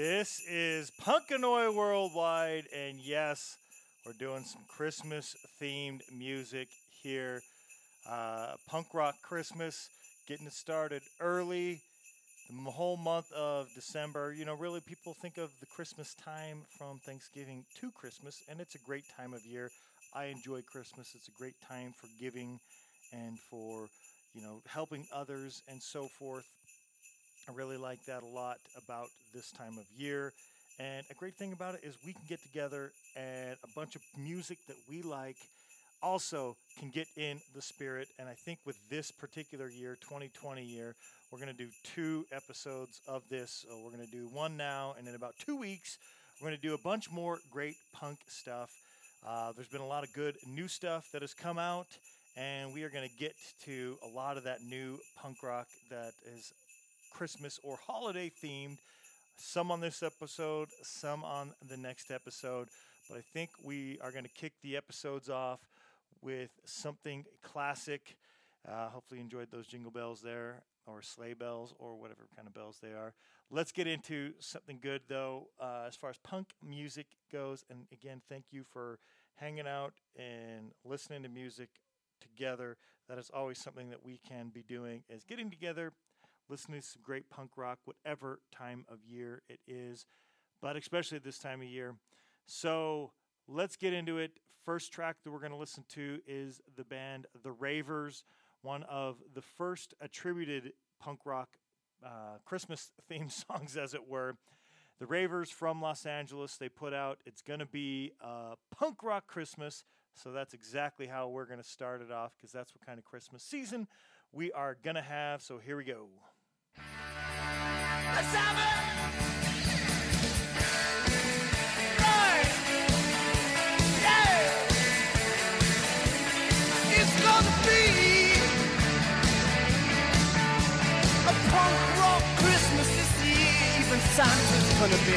This is Punkanoy Worldwide, and yes, we're doing some Christmas themed music here. Uh, punk rock Christmas, getting it started early. The whole month of December, you know, really people think of the Christmas time from Thanksgiving to Christmas, and it's a great time of year. I enjoy Christmas. It's a great time for giving and for, you know, helping others and so forth. I really like that a lot about this time of year. And a great thing about it is we can get together and a bunch of music that we like also can get in the spirit. And I think with this particular year, 2020 year, we're going to do two episodes of this. So we're going to do one now, and in about two weeks, we're going to do a bunch more great punk stuff. Uh, there's been a lot of good new stuff that has come out, and we are going to get to a lot of that new punk rock that is Christmas or holiday themed. Some on this episode, some on the next episode. But I think we are going to kick the episodes off with something classic. Uh, hopefully, you enjoyed those jingle bells there, or sleigh bells, or whatever kind of bells they are. Let's get into something good, though, uh, as far as punk music goes. And again, thank you for hanging out and listening to music together. That is always something that we can be doing, is getting together listening to some great punk rock, whatever time of year it is, but especially this time of year. So let's get into it. First track that we're going to listen to is the band The Ravers, one of the first attributed punk rock uh, Christmas themed songs, as it were. The Ravers from Los Angeles, they put out It's Gonna Be a Punk Rock Christmas. So that's exactly how we're going to start it off because that's what kind of Christmas season we are going to have. So here we go. Christmas this year. Santa's gonna be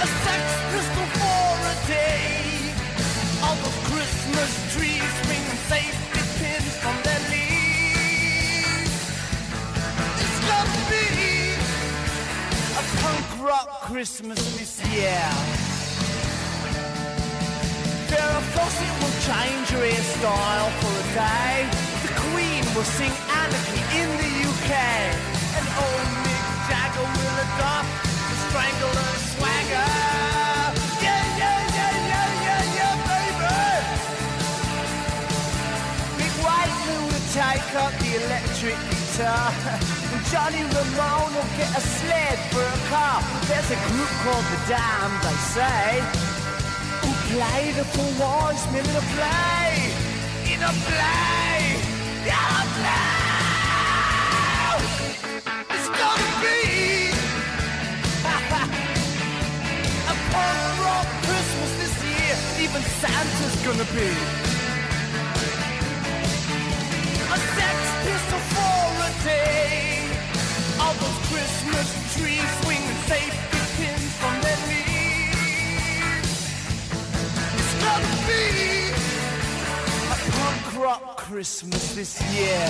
a sex pistol for a day. All the Christmas trees swinging safety pins from their Christmas this year. Farrah Fawcett will change her hairstyle for a day. The Queen will sing Anarchy in the UK. And old Mick Jagger will adopt the Strangler swagger. Yeah, yeah, yeah, yeah, yeah, yeah, baby. Mick Whiteley will take up the electric guitar. Johnny Ramone will get a sled for a car. There's a group called The Damned, they say, who play the four wise men in a play. In a play. In a play. It's gonna be a punk rock Christmas this year. Even Santa's gonna be a sex pistol for a day. Christmas this year.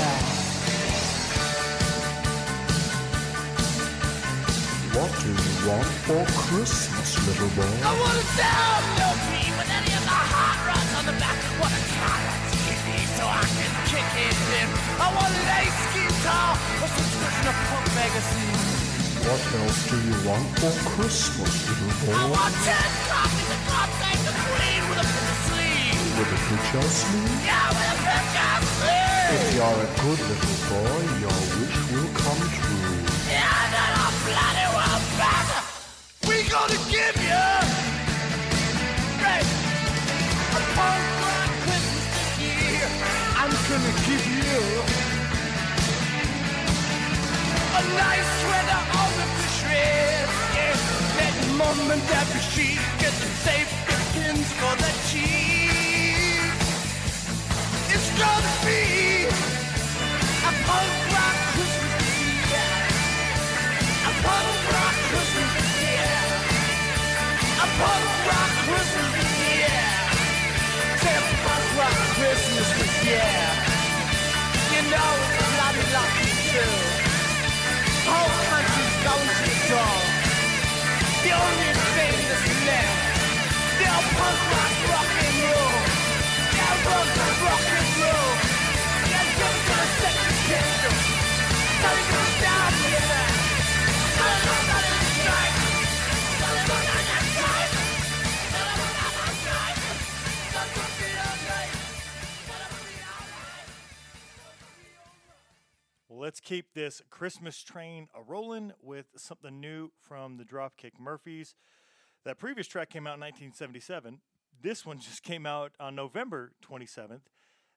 What do you want for Christmas, little boy? I want a down no cream with any of the hot rods on the back. Want a carrot kidney so I can kick it in. I want an ace guitar, a subscription to punk magazine. What else do you want for Christmas, little boy? I want ten copies of God Save the Queen with a picture sleeve. With a picture sleeve? Yeah, with a picture sleeve. If you're a good little boy, your wish will come true. Yeah, then I'll bloody well bet. We gonna give you right, a punk rock Christmas this year. I'm gonna give you a nice sweater mom and dad be she get the safety pins for the cheese. It's gonna be a punk rock Christmas year. A punk rock Christmas year. A punk rock Christmas year. Say a punk rock Christmas this year. You know it's bloody lucky too. Whole country let's keep this Christmas train a rolling with something new from the Dropkick Murphys. That previous track came out in 1977. This one just came out on November 27th.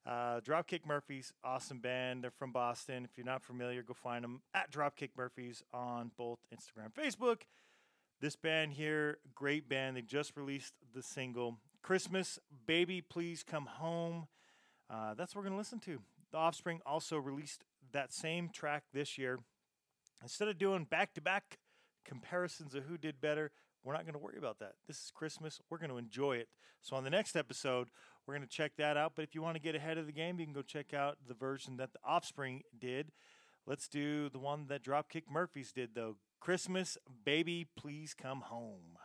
Uh, Dropkick Murphys, awesome band. They're from Boston. If you're not familiar, go find them at Dropkick Murphys on both Instagram Facebook. This band here, great band. They just released the single Christmas, Baby Please Come Home. Uh, that's what we're going to listen to. The Offspring also released that same track this year. Instead of doing back to back comparisons of who did better, we're not going to worry about that. This is Christmas. We're going to enjoy it. So, on the next episode, we're going to check that out. But if you want to get ahead of the game, you can go check out the version that the Offspring did. Let's do the one that Dropkick Murphys did, though. Christmas, baby, please come home.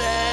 said.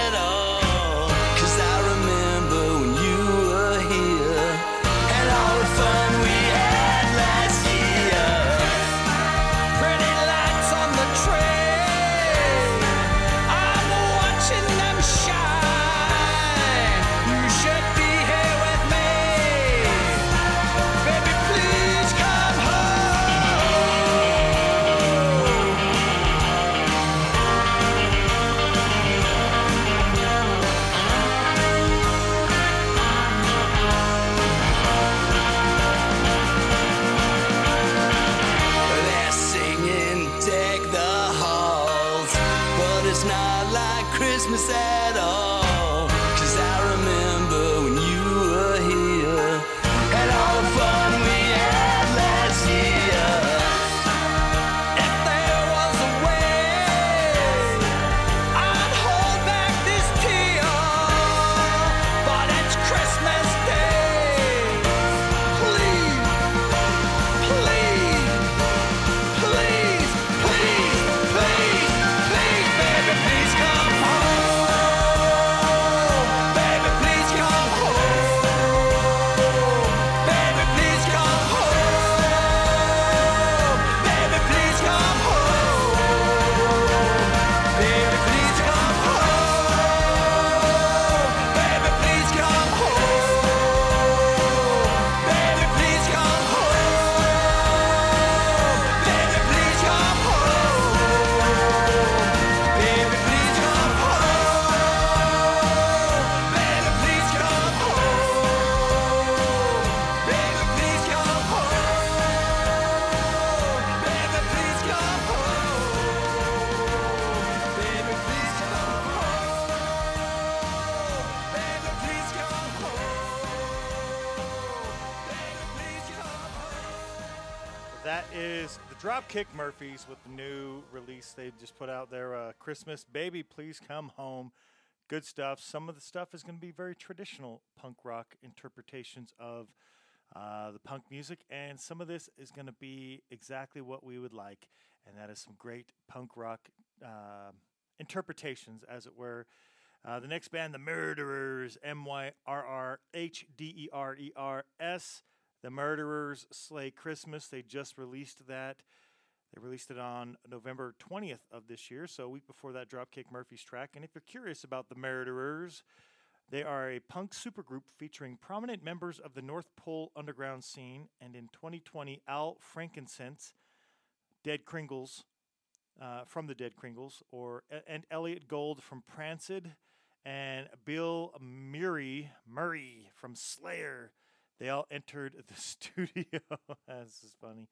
Dropkick Murphys with the new release they just put out their uh, Christmas Baby Please Come Home. Good stuff. Some of the stuff is going to be very traditional punk rock interpretations of uh, the punk music, and some of this is going to be exactly what we would like, and that is some great punk rock uh, interpretations, as it were. Uh, the next band, The Myrrhderers, M Y R R H D E R E R S. The Myrrhderers Slay Christmas. They just released that. They released it on November 20th of this year, so a week before that Dropkick Murphys track. And if you're curious about the Myrrhderers, they are a punk supergroup featuring prominent members of the North Pole underground scene. And in 2020, Al Frankincense, Dead Kringles, uh, from the Dead Kringles, or and Elliot Gold from Pranced, and Bill Murray Murray from Slayer. They all entered the studio. this is funny.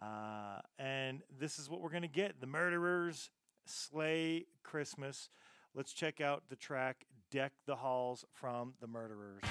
Uh, and this is what we're going to get The Myrrhderers Slay Christmas. Let's check out the track Deck the Halls from the Myrrhderers.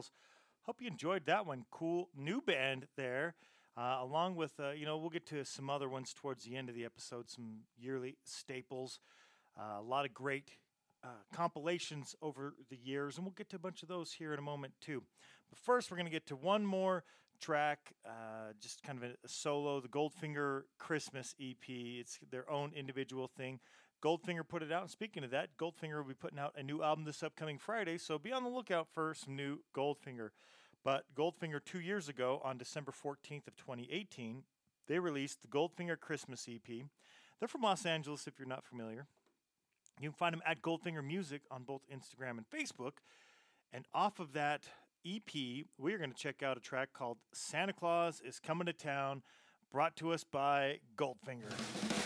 The Halls. Hope you enjoyed that one. Cool new band there. Uh, along with, uh, you know, we'll get to some other ones towards the end of the episode, some yearly staples. Uh, a lot of great uh, compilations over the years, and we'll get to a bunch of those here in a moment, too. But first, we're going to get to one more track, uh, just kind of a solo, the Goldfinger Christmas EP. It's their own individual thing. Goldfinger put it out. And speaking of that, Goldfinger will be putting out a new album this upcoming Friday, so be on the lookout for some new Goldfinger. But Goldfinger, two years ago, on December 14th of 2018, they released the Goldfinger Christmas EP. They're from Los Angeles, if you're not familiar. You can find them at Goldfinger Music on both Instagram and Facebook. And off of that EP, we are going to check out a track called Santa Claus is Coming to Town, brought to us by Goldfinger.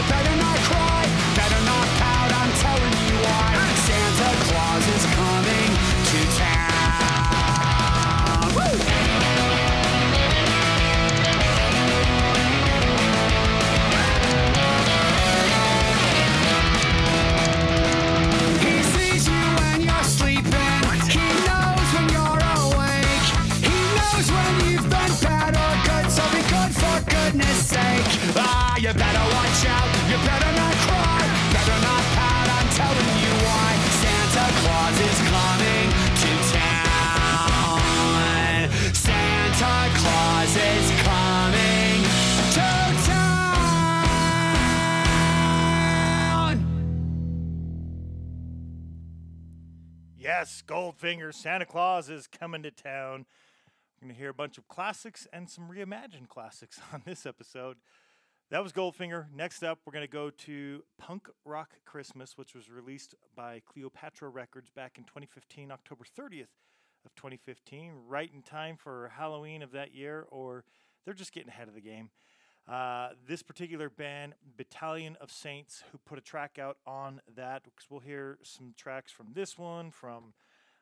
You better not cry, better not pout, I'm telling you why. Santa Claus is coming to town. He sees you when you're sleeping. He knows when you're awake. He knows when you've been bad or good, so be good for goodness sake. Ah, you better watch Goldfinger, Santa Claus is coming to town. We're going to hear a bunch of classics and some reimagined classics on this episode. That was Goldfinger. Next up, we're going to go to Punk Rock Christmas, which was released by Cleopatra Records back in 2015, October 30th of 2015, right in time for Halloween of that year, or they're just getting ahead of the game. Uh, this particular band, Battalion of Saints, who put a track out on that, we'll hear some tracks from this one, from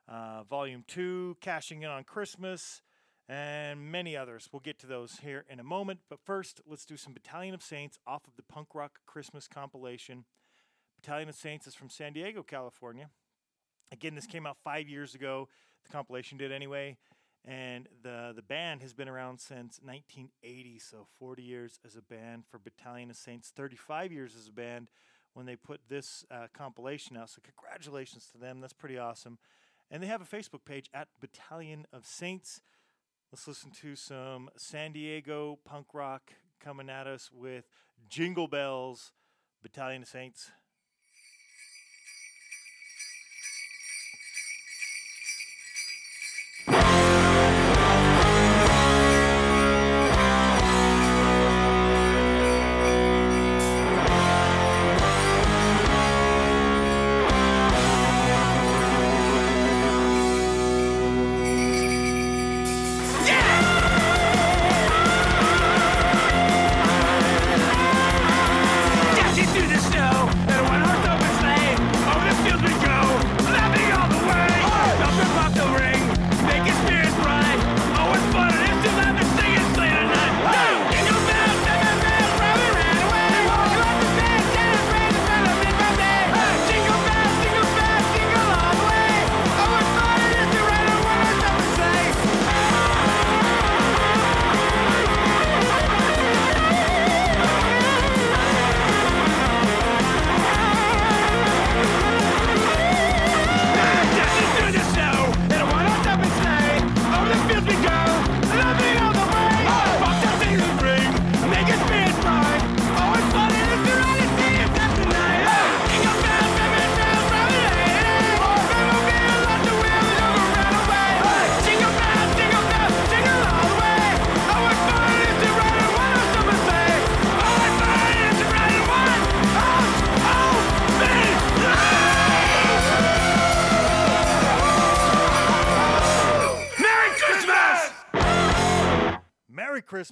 uh, Volume 2, Cashing In on Christmas, and many others. We'll get to those here in a moment. But first, let's do some Battalion of Saints off of the Punk Rock Christmas compilation. Battalion of Saints is from San Diego, California. Again, this came out five years ago. The compilation did anyway. And the, the band has been around since 1980, so 40 years as a band for Battalion of Saints, 35 years as a band when they put this uh, compilation out. So, congratulations to them. That's pretty awesome. And they have a Facebook page at Battalion of Saints. Let's listen to some San Diego punk rock coming at us with Jingle Bells, Battalion of Saints.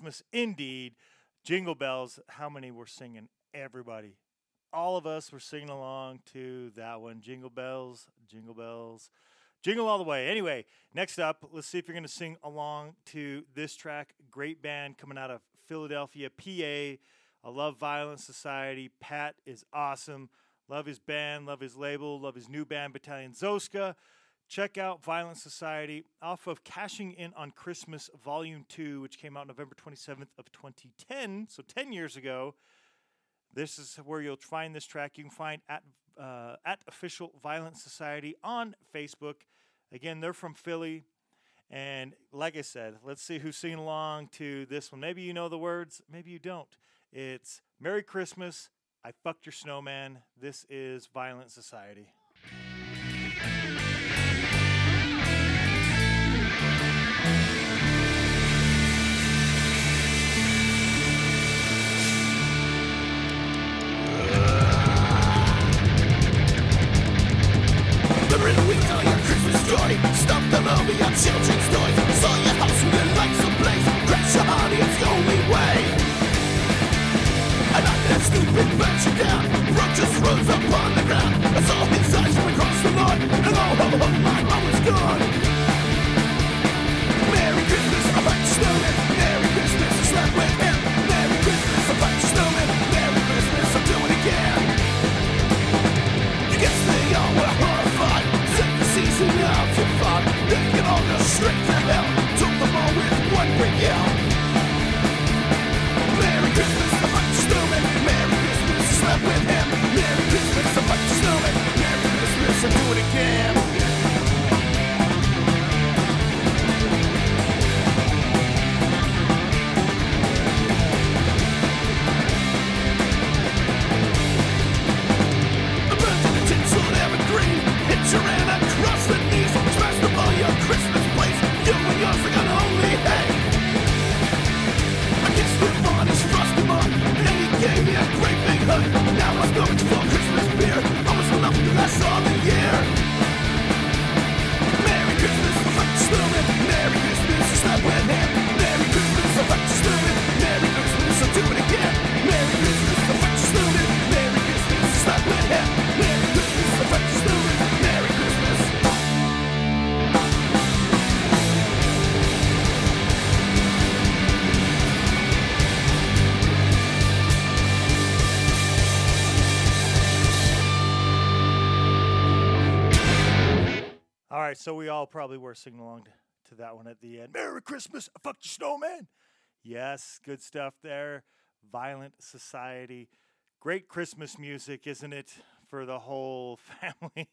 Christmas indeed. Jingle bells. How many were singing? Everybody. All of us were singing along to that one. Jingle bells, jingle bells, jingle all the way. Anyway, next up, let's see if you're going to sing along to this track. Great band coming out of Philadelphia, PA. I love Violent Society. Pat is awesome. Love his band, love his label, love his new band, Battalion Zoska. Check out Violent Society off of Cashing In on Christmas Volume 2, which came out November 27th of 2010, so 10 years ago. This is where you'll find this track. You can find at uh, at official Violent Society on Facebook. Again, they're from Philly, and like I said, let's see who's singing along to this one. Maybe you know the words, maybe you don't. It's Merry Christmas. I fucked your snowman. This is Violent Society. Christmas joy Stuffed them your children's toys. Saw your house with the lights ablaze Crash your honey, it's the only way. I knocked that stupid venture down Rock just rose up on the ground. I saw his eyes from across the lawn. And oh, oh, oh, my mom was gone They get all go straight to hell Took them all with one Merry Christmas, Merry Christmas, him Merry Christmas, Merry Christmas, do it again Now I'm going for Christmas beer probably were singing along to, that one at the end. Merry Christmas, fucked your snowman. Yes, good stuff there. Violent Society. Great Christmas music, isn't it, for the whole family?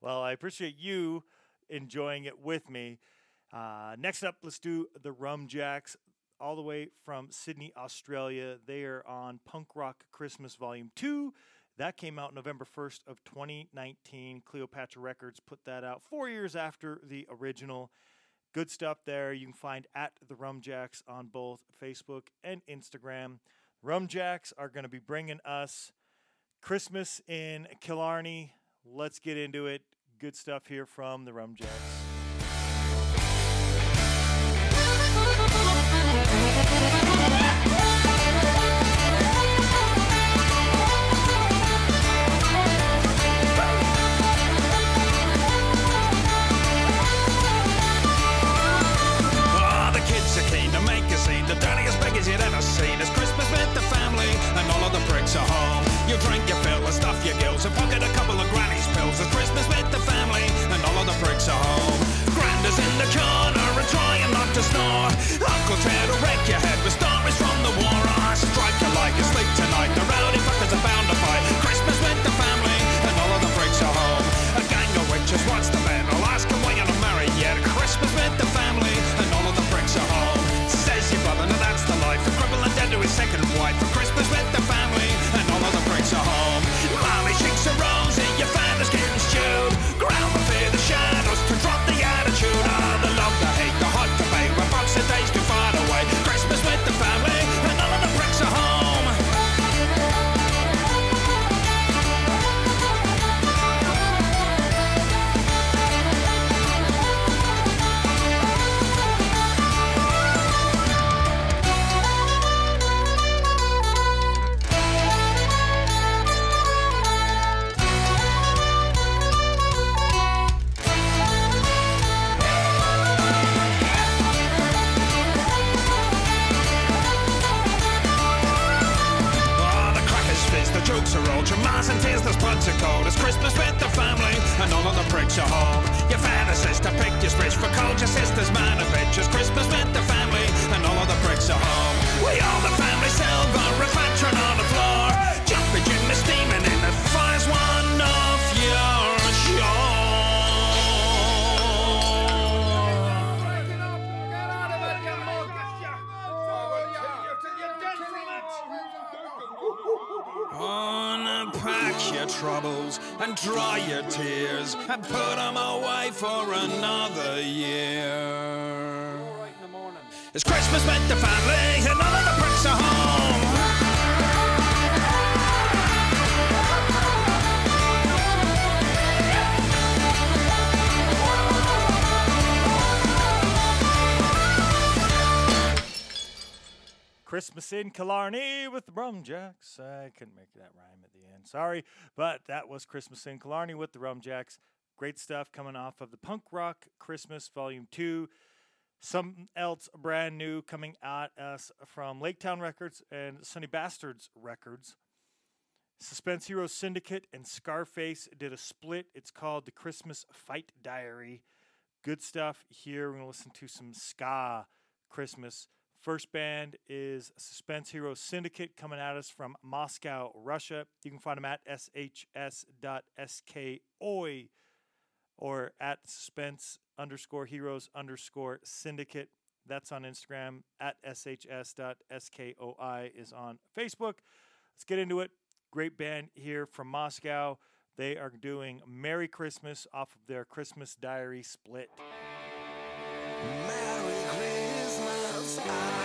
well, I appreciate you enjoying it with me. Uh, next up, let's do the Rum Jacks, all the way from Sydney, Australia. They are on Punk Rock Christmas Volume 2. That came out November 1st of 2019. Cleopatra Records put that out four years after the original. Good stuff there. You can find at the Rum Jacks on both Facebook and Instagram. Rum Jacks are going to be bringing us Christmas in Killarney. Let's get into it. Good stuff here from the Rum bricks are home. You drink your fill and stuff your gills and pocket a couple of granny's pills. It's Christmas with the family, and all of the bricks are home. In Killarney with the Rum Jacks. I couldn't make that rhyme at the end. Sorry, but that was Christmas in Killarney with the Rum Jacks. Great stuff coming off of the Punk Rock Christmas Volume 2. Something else brand new coming at us from Laketown Records and Sunny Bastards Records. Suspense Hero Syndicate and Skarface did a split. It's called The Christmas Fight Diary. Good stuff here. We're going to listen to some ska Christmas. First band is Suspense Heroes Syndicate coming at us from Moscow, Russia. You can find them at shs.skoi or at suspense underscore heroes underscore syndicate. That's on Instagram. At shs.skoi is on Facebook. Let's get into it. Great band here from Moscow. They are doing Merry Christmas off of their Christmas Diary split. Merry I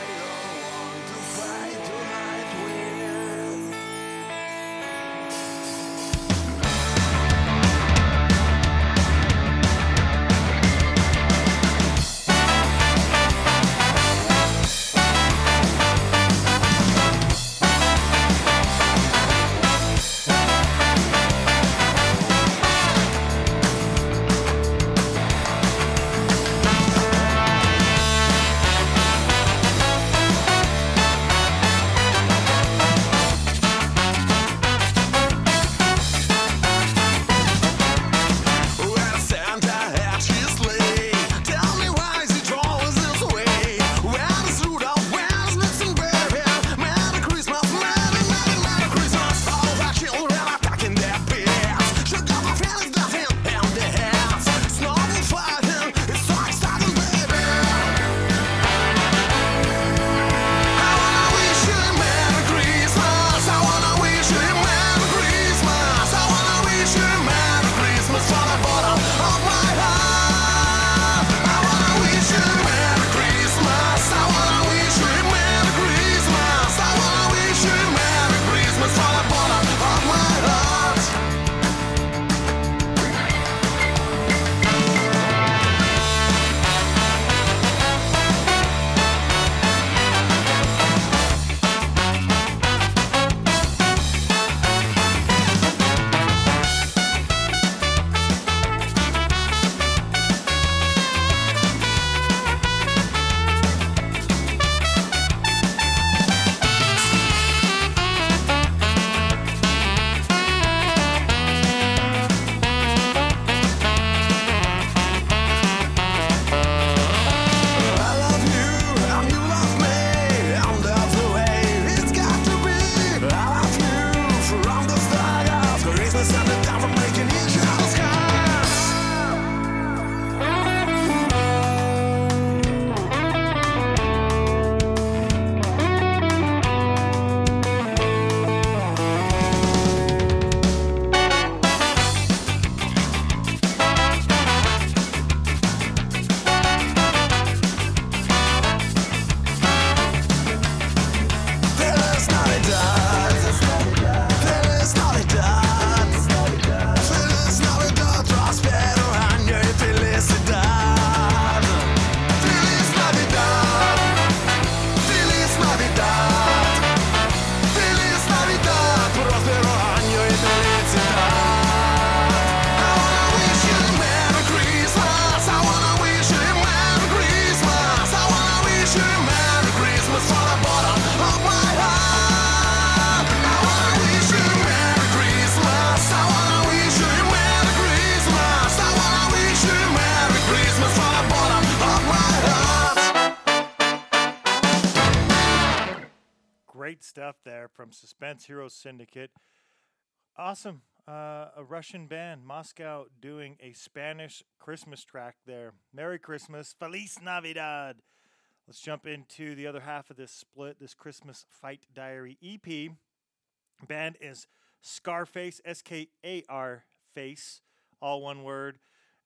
Syndicate. Awesome. Uh, a Russian band, Moscow, doing a Spanish Christmas track there. Merry Christmas. Feliz Navidad. Let's jump into the other half of this split, this Christmas Fight Diary EP. Band is Skarface, S K A R Face, all one word.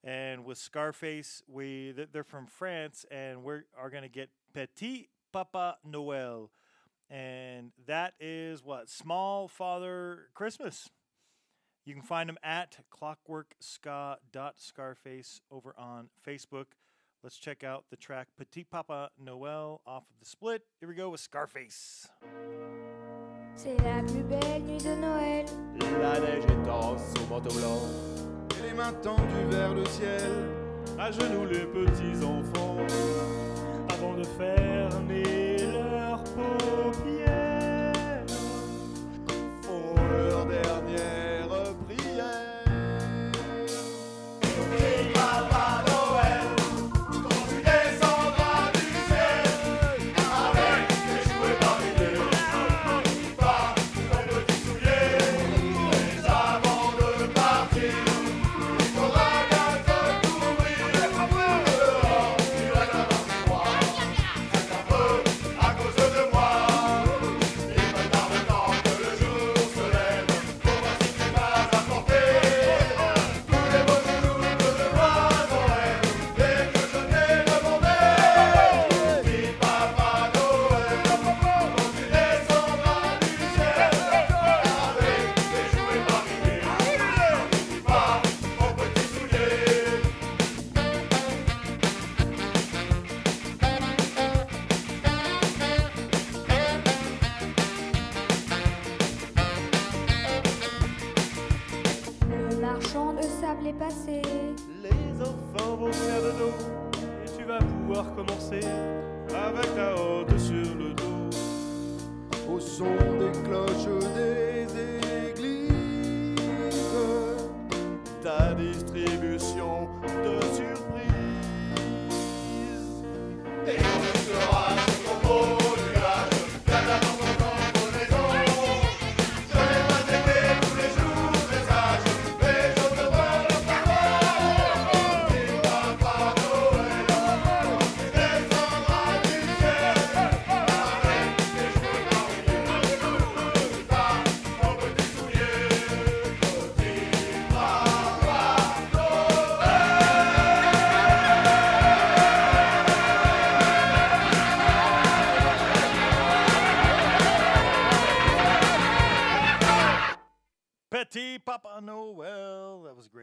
And with Skarface, we they're from France, and we are going to get Petit Papa Noel, and that is what Small Father Christmas. You can find them at clockworkska.scarface over on Facebook. Let's check out the track Petit Papa Noel off of the split. Here we go with Skarface. C'est la plus belle nuit de Noël. La neige étanche au manteau blanc. Et les mains tendues vers le ciel, à genoux les petits enfants, Avant de fermer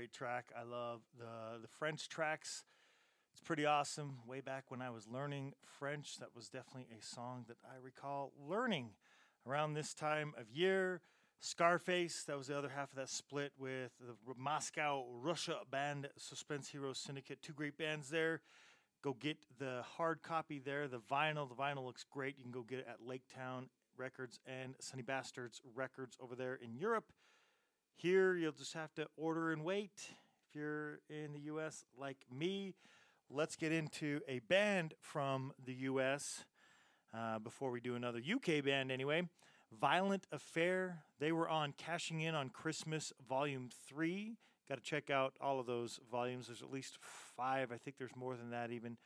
great track. I love the the French tracks. It's pretty awesome. Way back when I was learning French, that was definitely a song that I recall learning around this time of year. Skarface, that was the other half of that split with the Moscow Russia band Suspense Hero Syndicate. Two great bands there. Go get the hard copy there, the vinyl. The vinyl looks great. You can go get it at Lake Town Records and Sunny Bastards Records over there in Europe. Here, you'll just have to order and wait. If you're in the US like me, let's get into a band from the US uh, before we do another UK band, anyway. Violent Affair. They were on Cashing In on Christmas Volume 3. Got to check out all of those volumes. There's at least five. I think there's more than that, even.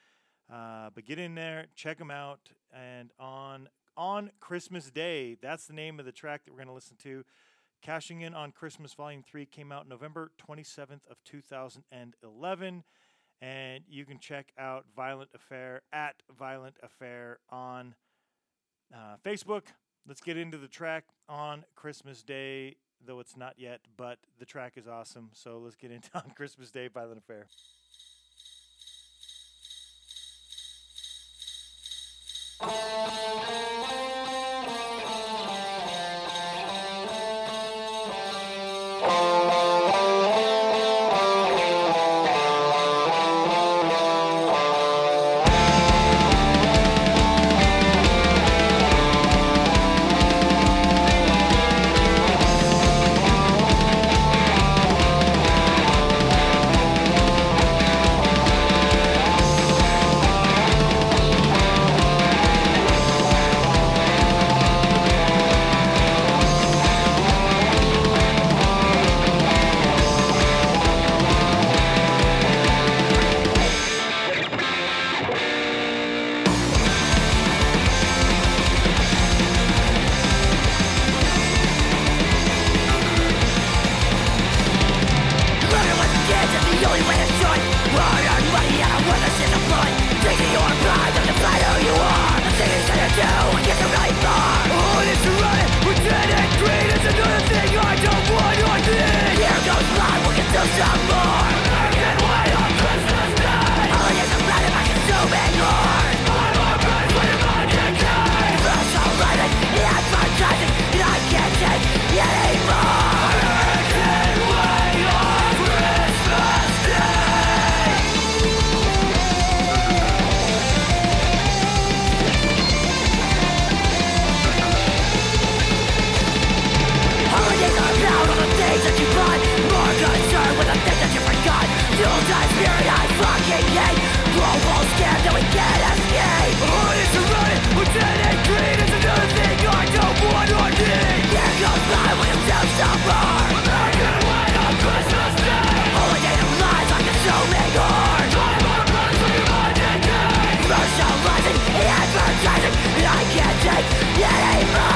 Uh, but get in there, check them out. And on on Christmas Day, that's the name of the track that we're going to listen to. Cashing In on Christmas Volume 3 came out November 27th of 2011 and you can check out Violent Affair at Violent Affair on uh, Facebook. Let's get into the track on Christmas Day, though it's not yet, but the track is awesome. So let's get into on Christmas Day, Violent Affair. Violent people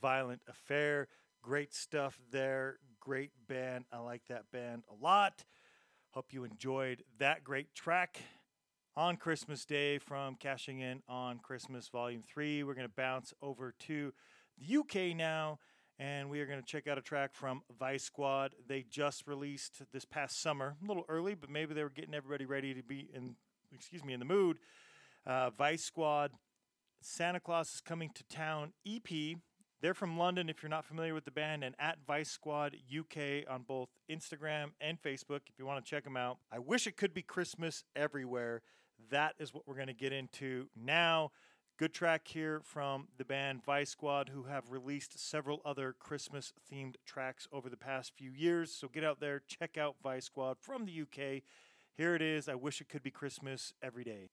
Violent Affair. Great stuff there. Great band. I like that band a lot. Hope you enjoyed that great track on Christmas Day from Cashing In on Christmas Volume 3. We're going to bounce over to the UK now and we are going to check out a track from Vice Squad. They just released this past summer, a little early, but maybe they were getting everybody ready to be in, excuse me, in the mood. Uh, Vice Squad, Santa Claus is Coming to Town EP. They're from London, if you're not familiar with the band, and at Vice Squad UK on both Instagram and Facebook if you want to check them out. I wish it could be Christmas everywhere. That is what we're going to get into now. Good track here from the band Vice Squad, who have released several other Christmas themed tracks over the past few years. So get out there, check out Vice Squad from the UK. Here it is. I wish it could be Christmas every day.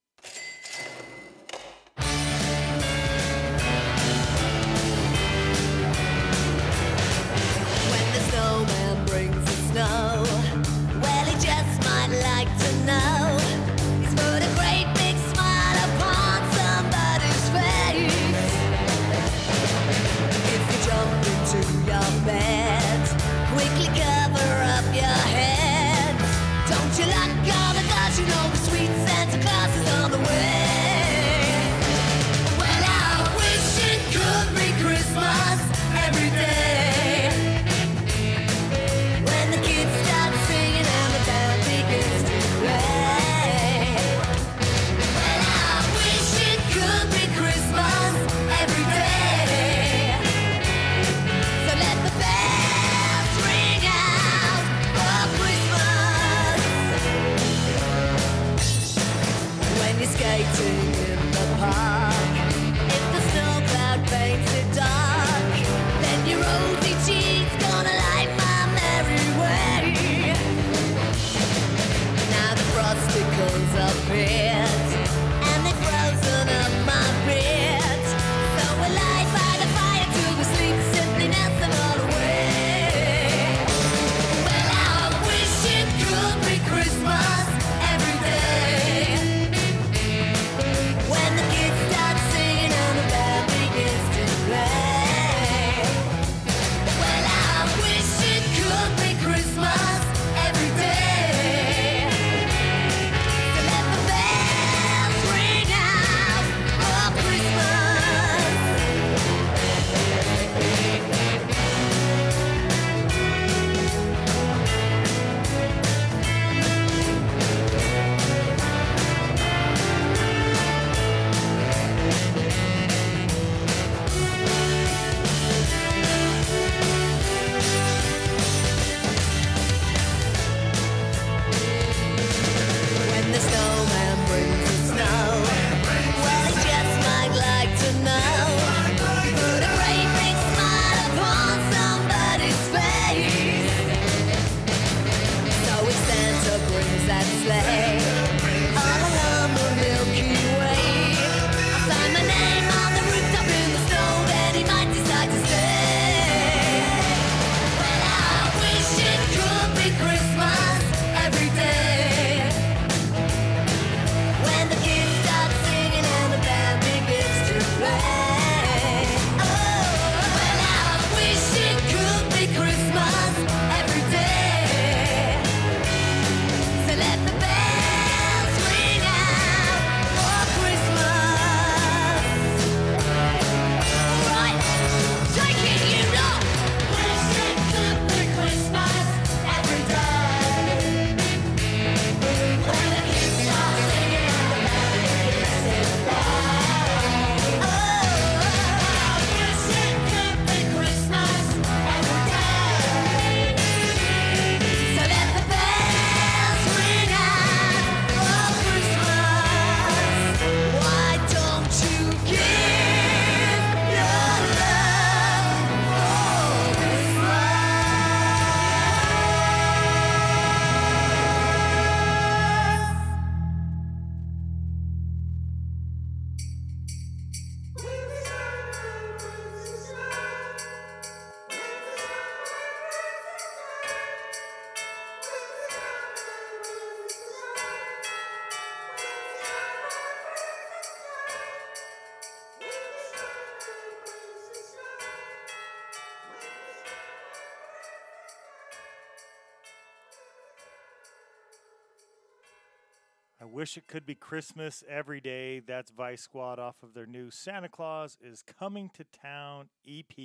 Wish it could be Christmas every day. That's Vice Squad off of their new Santa Claus is Coming to Town EP.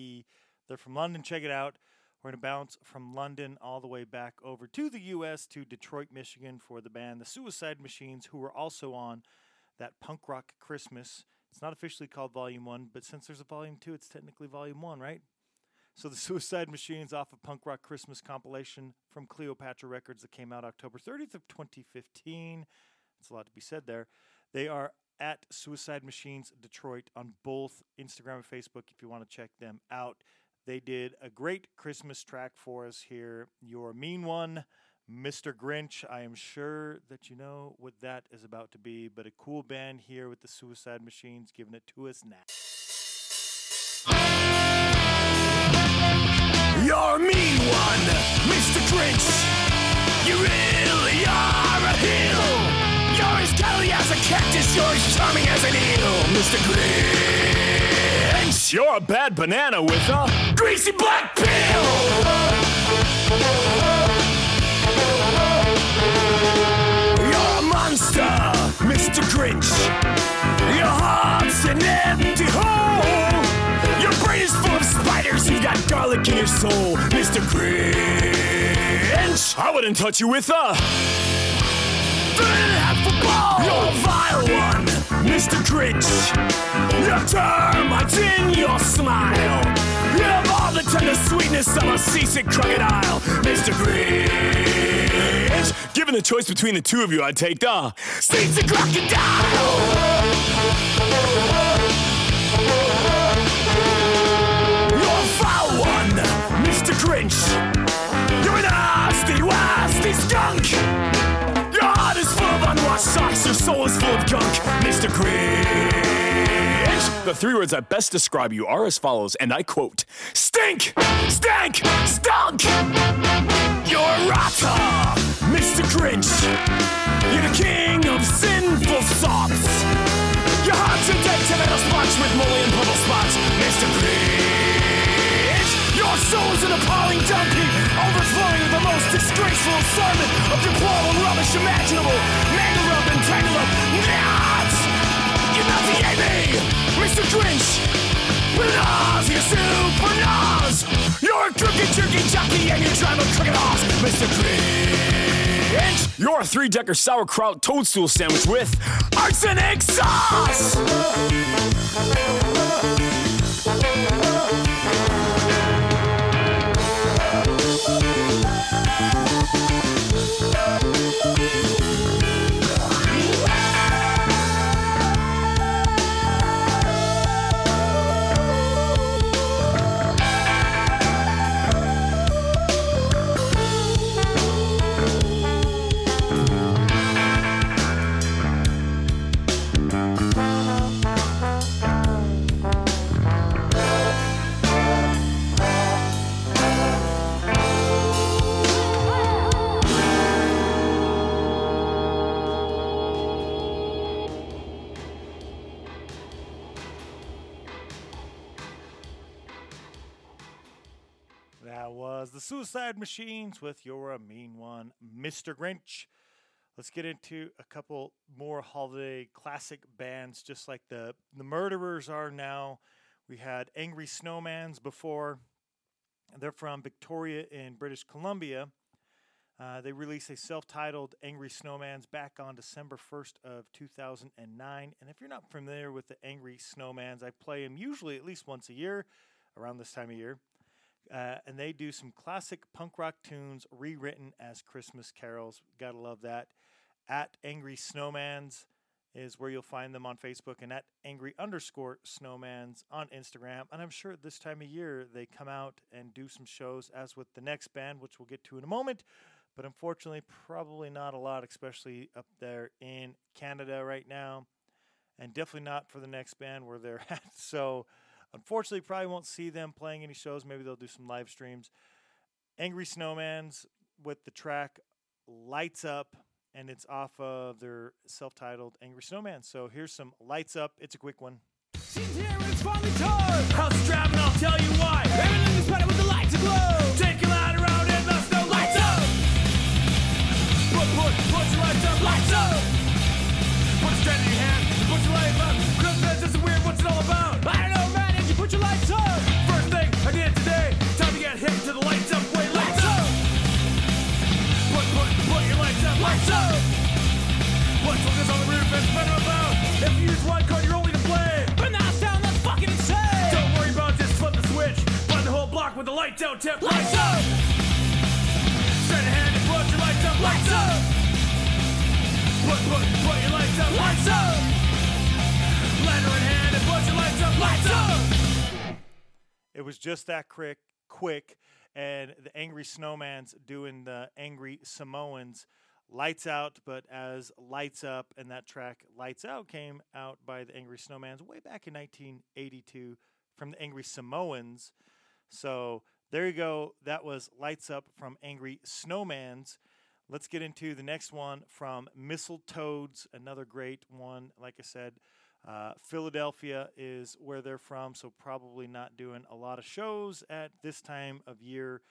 They're from London. Check it out. We're going to bounce from London all the way back over to the U.S. to Detroit, Michigan for the band The Suicide Machines, who were also on that punk rock Christmas. It's not officially called Volume 1, but since there's a Volume 2, it's technically Volume 1, right? So the Suicide Machines off of Punk Rock Christmas compilation from Cleopatra Records that came out October 30th of 2015. That's a lot to be said there. They are at Suicide Machines Detroit on both Instagram and Facebook if you want to check them out. They did a great Christmas track for us here. Your mean one, Mr. Grinch. I am sure that you know what that is about to be, but a cool band here with the Suicide Machines giving it to us now. You're a mean one, Mr. Grinch. You really are a heel. You're as deadly as a cactus, you're as charming as an eel, Mr. Grinch. You're a bad banana with a greasy black peel. You're a monster, Mr. Grinch. Your heart's an empty hole. Your brain is full of spiders. You've got garlic in your soul, Mr. Grinch. I wouldn't touch you with a half a ball. You're a vile one, Mr. Grinch. Your termites in your smile. You have all the tender sweetness of a seasick crocodile, Mr. Grinch. Given the choice between the two of you, I'd take the seasick crocodile. You're foul one, Mr. Grinch. You're a nasty, wasty skunk. Unwashed socks. Your soul is full of gunk, Mr. Grinch. The three words that best describe you are as follows, and I quote: Stink, stank, stunk. You're a rotter, Mr. Grinch. You're the king of sinful thoughts. Your heart's a dead tomato sponge with moldy and purple spots, Mr. Grinch. Your soul's an appalling dump heap, overflowing with the most disgraceful assortment of deplorable rubbish imaginable. Mangle up and tangle up, nuts! You naughty me, Mr. Grinch. Nausea super nos! You're a crooked jerky jockey and you drive a crooked horse, Mr. Grinch. You're a three-decker sauerkraut toadstool sandwich with arsenic sauce! Machines with You're a Mean One, Mr. Grinch. Let's get into a couple more holiday classic bands, just like the the Myrrhderers are now. We had Angry Snowmans before. They're from Victoria in British Columbia. Uh, they released a self-titled Angry Snowmans back on December 1st of 2009. And if you're not familiar with the Angry Snowmans, I play them usually at least once a year, around this time of year. Uh, and they do some classic punk rock tunes rewritten as Christmas carols. Gotta love that. At Angry Snowmans is where you'll find them on Facebook, and at Angry underscore Snowmans on Instagram. And I'm sure this time of year they come out and do some shows, as with the next band, which we'll get to in a moment. But unfortunately, probably not a lot, especially up there in Canada right now, and definitely not for the next band where they're at. So. Unfortunately, probably won't see them playing any shows. Maybe they'll do some live streams. Angry Snowmans with the track Lights Up, and it's off of their self titled Angry Snowman. So here's some Lights Up. It's a quick one. House driving, I'll tell you why. Everything is better with the lights aglow. Take your line around and let the snow lights up. Put, put, put your lights up, lights up. Stand in your hand put your life up. Christmas is weird, what's it all about? Your lights up. Lights up! What focus on the roof and spread about. If you use one card, you're only to blame. But now sound that's fucking insane. Don't worry about this, flip the switch. Find the whole block with the lights out tip. Lights up! Stand a hand and put your lights up. Lights up! Put, put, put your lights up. Lights up! Ladder in hand and put your lights up. Lights up! It was just that quick, quick, and the Angry Snowman's doing the Angry Samoans. Lights Out, but as Lights Up, and that track Lights Out came out by the Angry Snowmans way back in 1982 from the Angry Samoans. So there you go. That was Lights Up from Angry Snowmans. Let's get into the next one from Mistletoads, another great one. Like I said, uh, Philadelphia is where they're from, so probably not doing a lot of shows at this time of year,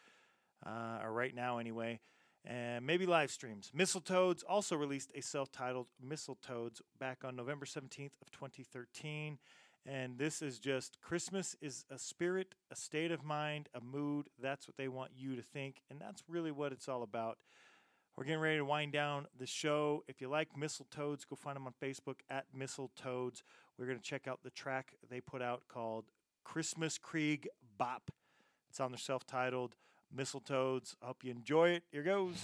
uh, or right now anyway and maybe live streams. Mistletoads also released a self-titled Mistletoads back on November 17th of 2013. And this is just Christmas is a spirit, a state of mind, a mood. That's what they want you to think. And that's really what it's all about. We're getting ready to wind down the show. If you like Mistletoads, go find them on Facebook at Mistletoads. We're going to check out the track they put out called Christmas Krieg Bop. It's on their self titled Mistletoads. Hope you enjoy it. Here goes.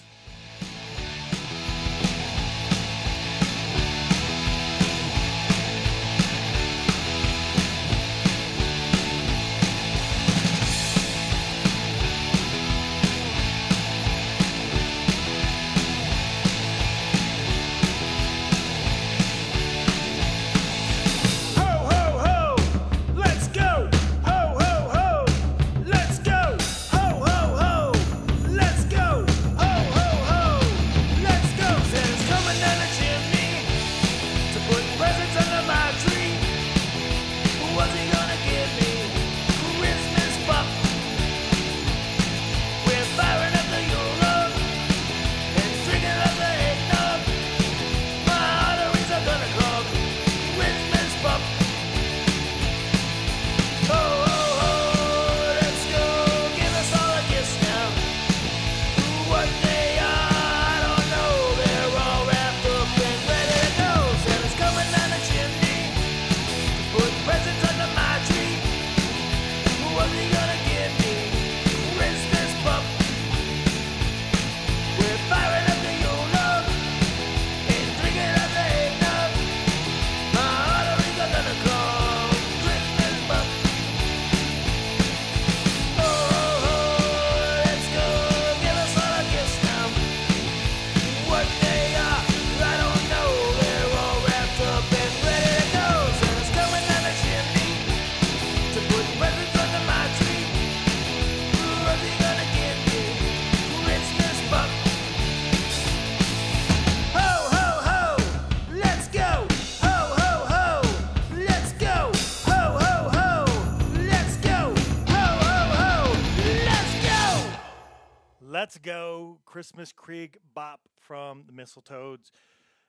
Christmas Krieg Bop from the Mistletoads.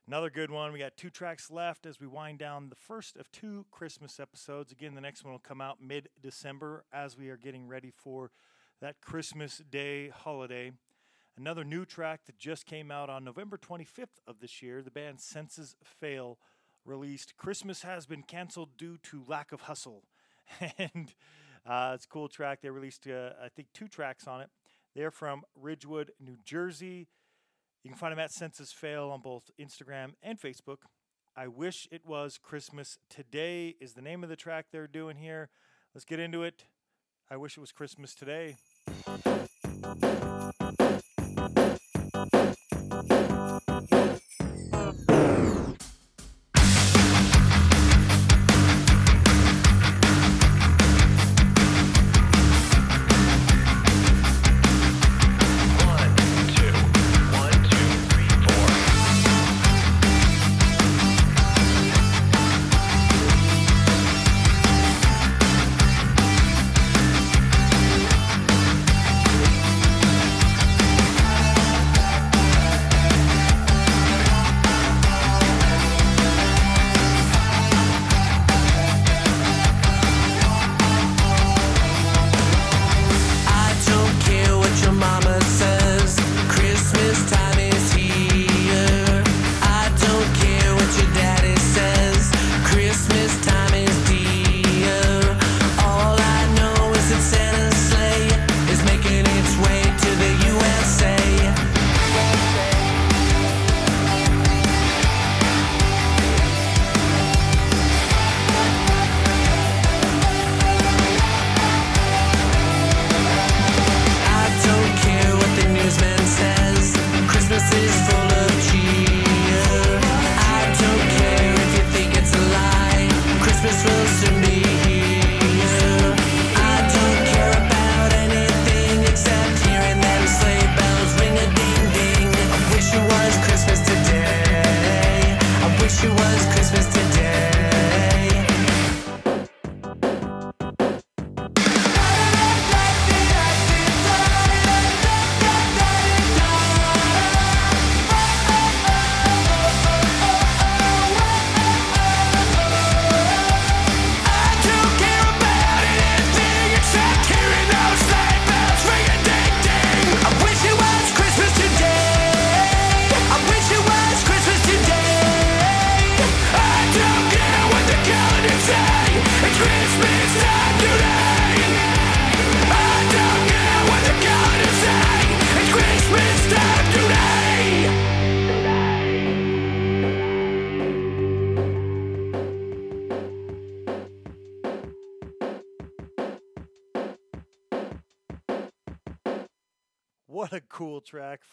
Another good one. We got two tracks left as we wind down the first of two Christmas episodes. Again, the next one will come out mid December as we are getting ready for that Christmas Day holiday. Another new track that just came out on November 25th of this year. The band Senses Fail released Christmas Has Been Canceled Due to Lack of Hustle. And uh, it's a cool track. They released, uh, I think, two tracks on it. They're from Ridgewood, New Jersey. You can find them at Senses Fail on both Instagram and Facebook. I Wish It Was Christmas Today is the name of the track they're doing here. Let's get into it. I Wish It Was Christmas Today. Christmas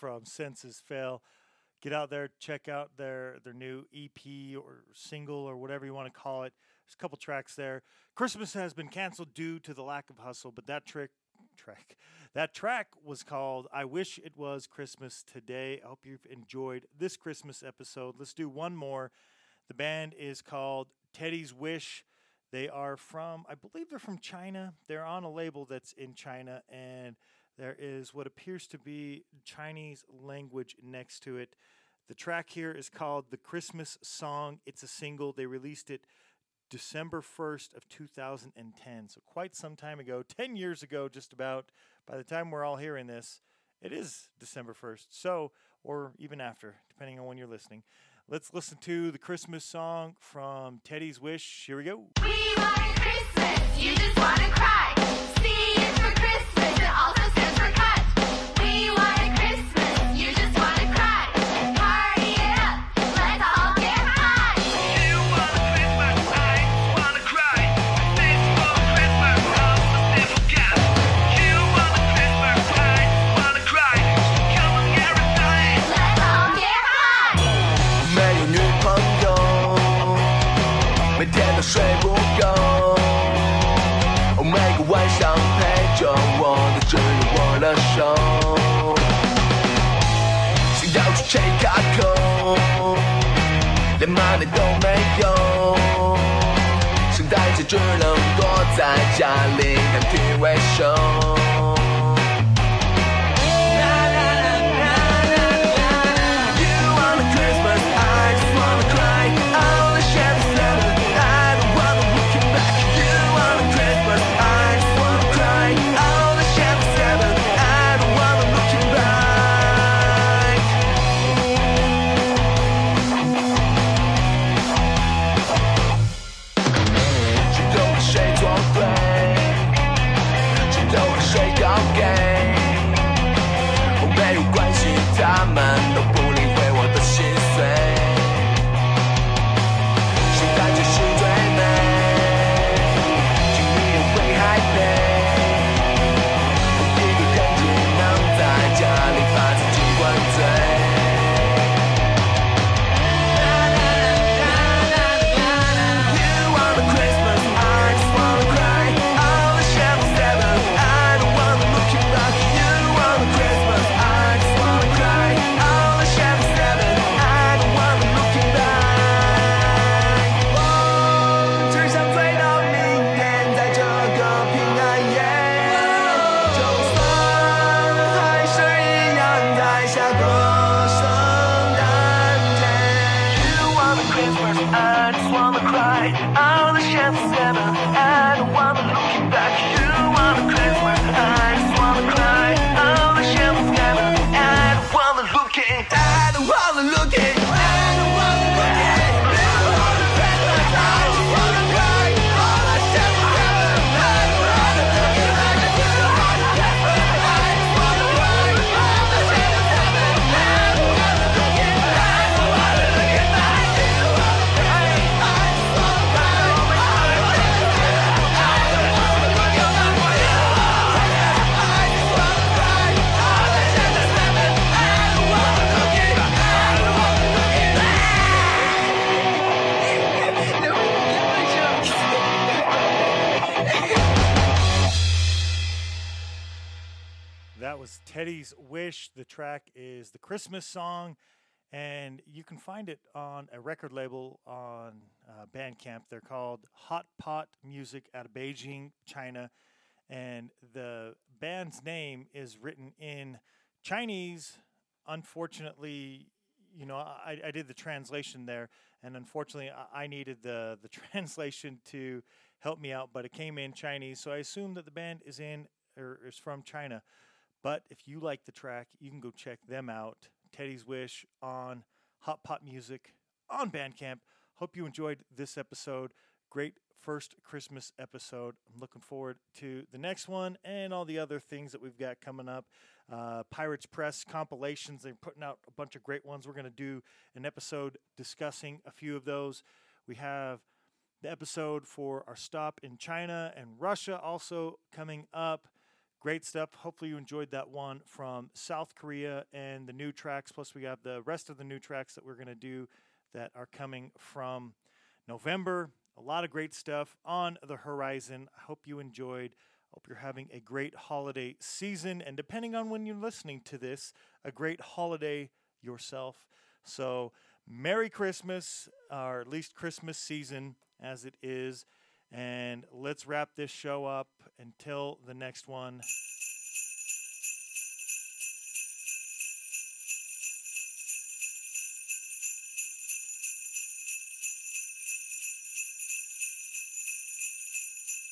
from Senses Fail. Get out there, check out their their new EP or single or whatever you want to call it. There's a couple tracks there. Christmas has been canceled due to the lack of hustle, but that trick track that track was called I Wish It Was Christmas Today. I hope you've enjoyed this Christmas episode. Let's do one more. The band is called Teddy's Wish. They are from, I believe they're from China. They're on a label that's in China, and there is what appears to be Chinese language next to it. The track here is called The Christmas Song. It's a single. They released it December 1st of 2010. So quite some time ago, 10 years ago just about. By the time we're all hearing this, it is December 1st. So or even after, depending on when you're listening. Let's listen to the Christmas song from Teddy's Wish. Here we go. We want Christmas, you just wanna cry. 只能躲在家里看 TV show。Teddy's Wish. The track is the Christmas song, and you can find it on a record label on uh, Bandcamp. They're called Hot Pot Music out of Beijing, China. And the band's name is written in Chinese. Unfortunately, you know, I, I did the translation there, and unfortunately, I, needed the, the translation to help me out, but it came in Chinese. So I assume that the band is in or is from China. But if you like the track, you can go check them out. Teddy's Wish on Hot Pot Music on Bandcamp. Hope you enjoyed this episode. Great first Christmas episode. I'm looking forward to the next one and all the other things that we've got coming up. Uh, Pirates Press compilations, they're putting out a bunch of great ones. We're going to do an episode discussing a few of those. We have the episode for our stop in China and Russia also coming up Great stuff. Hopefully, you enjoyed that one from South Korea and the new tracks. Plus, we got the rest of the new tracks that we're going to do that are coming from November. A lot of great stuff on the horizon. I hope you enjoyed. Hope you're having a great holiday season. And depending on when you're listening to this, a great holiday yourself. So, Merry Christmas, or at least Christmas season as it is. And let's wrap this show up until the next one.